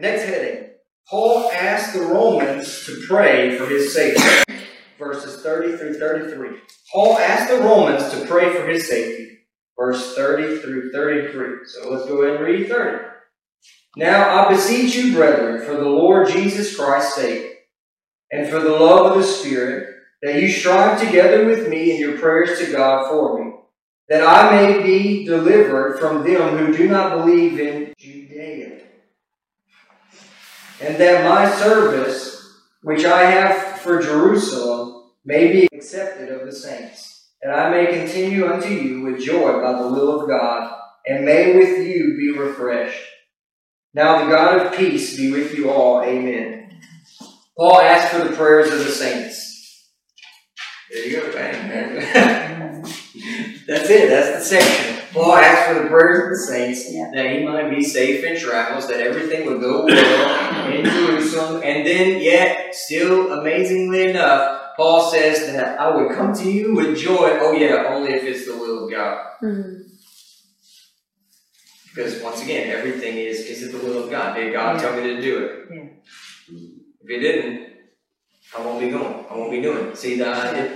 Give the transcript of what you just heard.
next heading. Paul asked the Romans to pray for his safety. Verses 30 through 33. Paul asked the Romans to pray for his safety. Verse 30 through 33. So let's go ahead and read 30. Now I beseech you, brethren, for the Lord Jesus Christ's sake, and for the love of the Spirit, that you strive together with me in your prayers to God for me, that I may be delivered from them who do not believe in and that my service, which I have for Jerusalem, may be accepted of the saints, that I may continue unto you with joy by the will of God, and may with you be refreshed. Now the God of peace be with you all. Amen. Paul asked for the prayers of the saints. There you go, bang. That's it, that's the section. Paul asked for the prayers of the saints Yeah. that he might be safe in travels, that everything would go well in Jerusalem. And then, yet, still amazingly enough, Paul says that I would come to you with joy. Oh, yeah, only if it's the will of God. Mhm. Because once again, everything is is it the will of God? Did God Yeah. tell me to do it? Yeah. If He didn't, I won't be going. I won't be doing it. See the idea?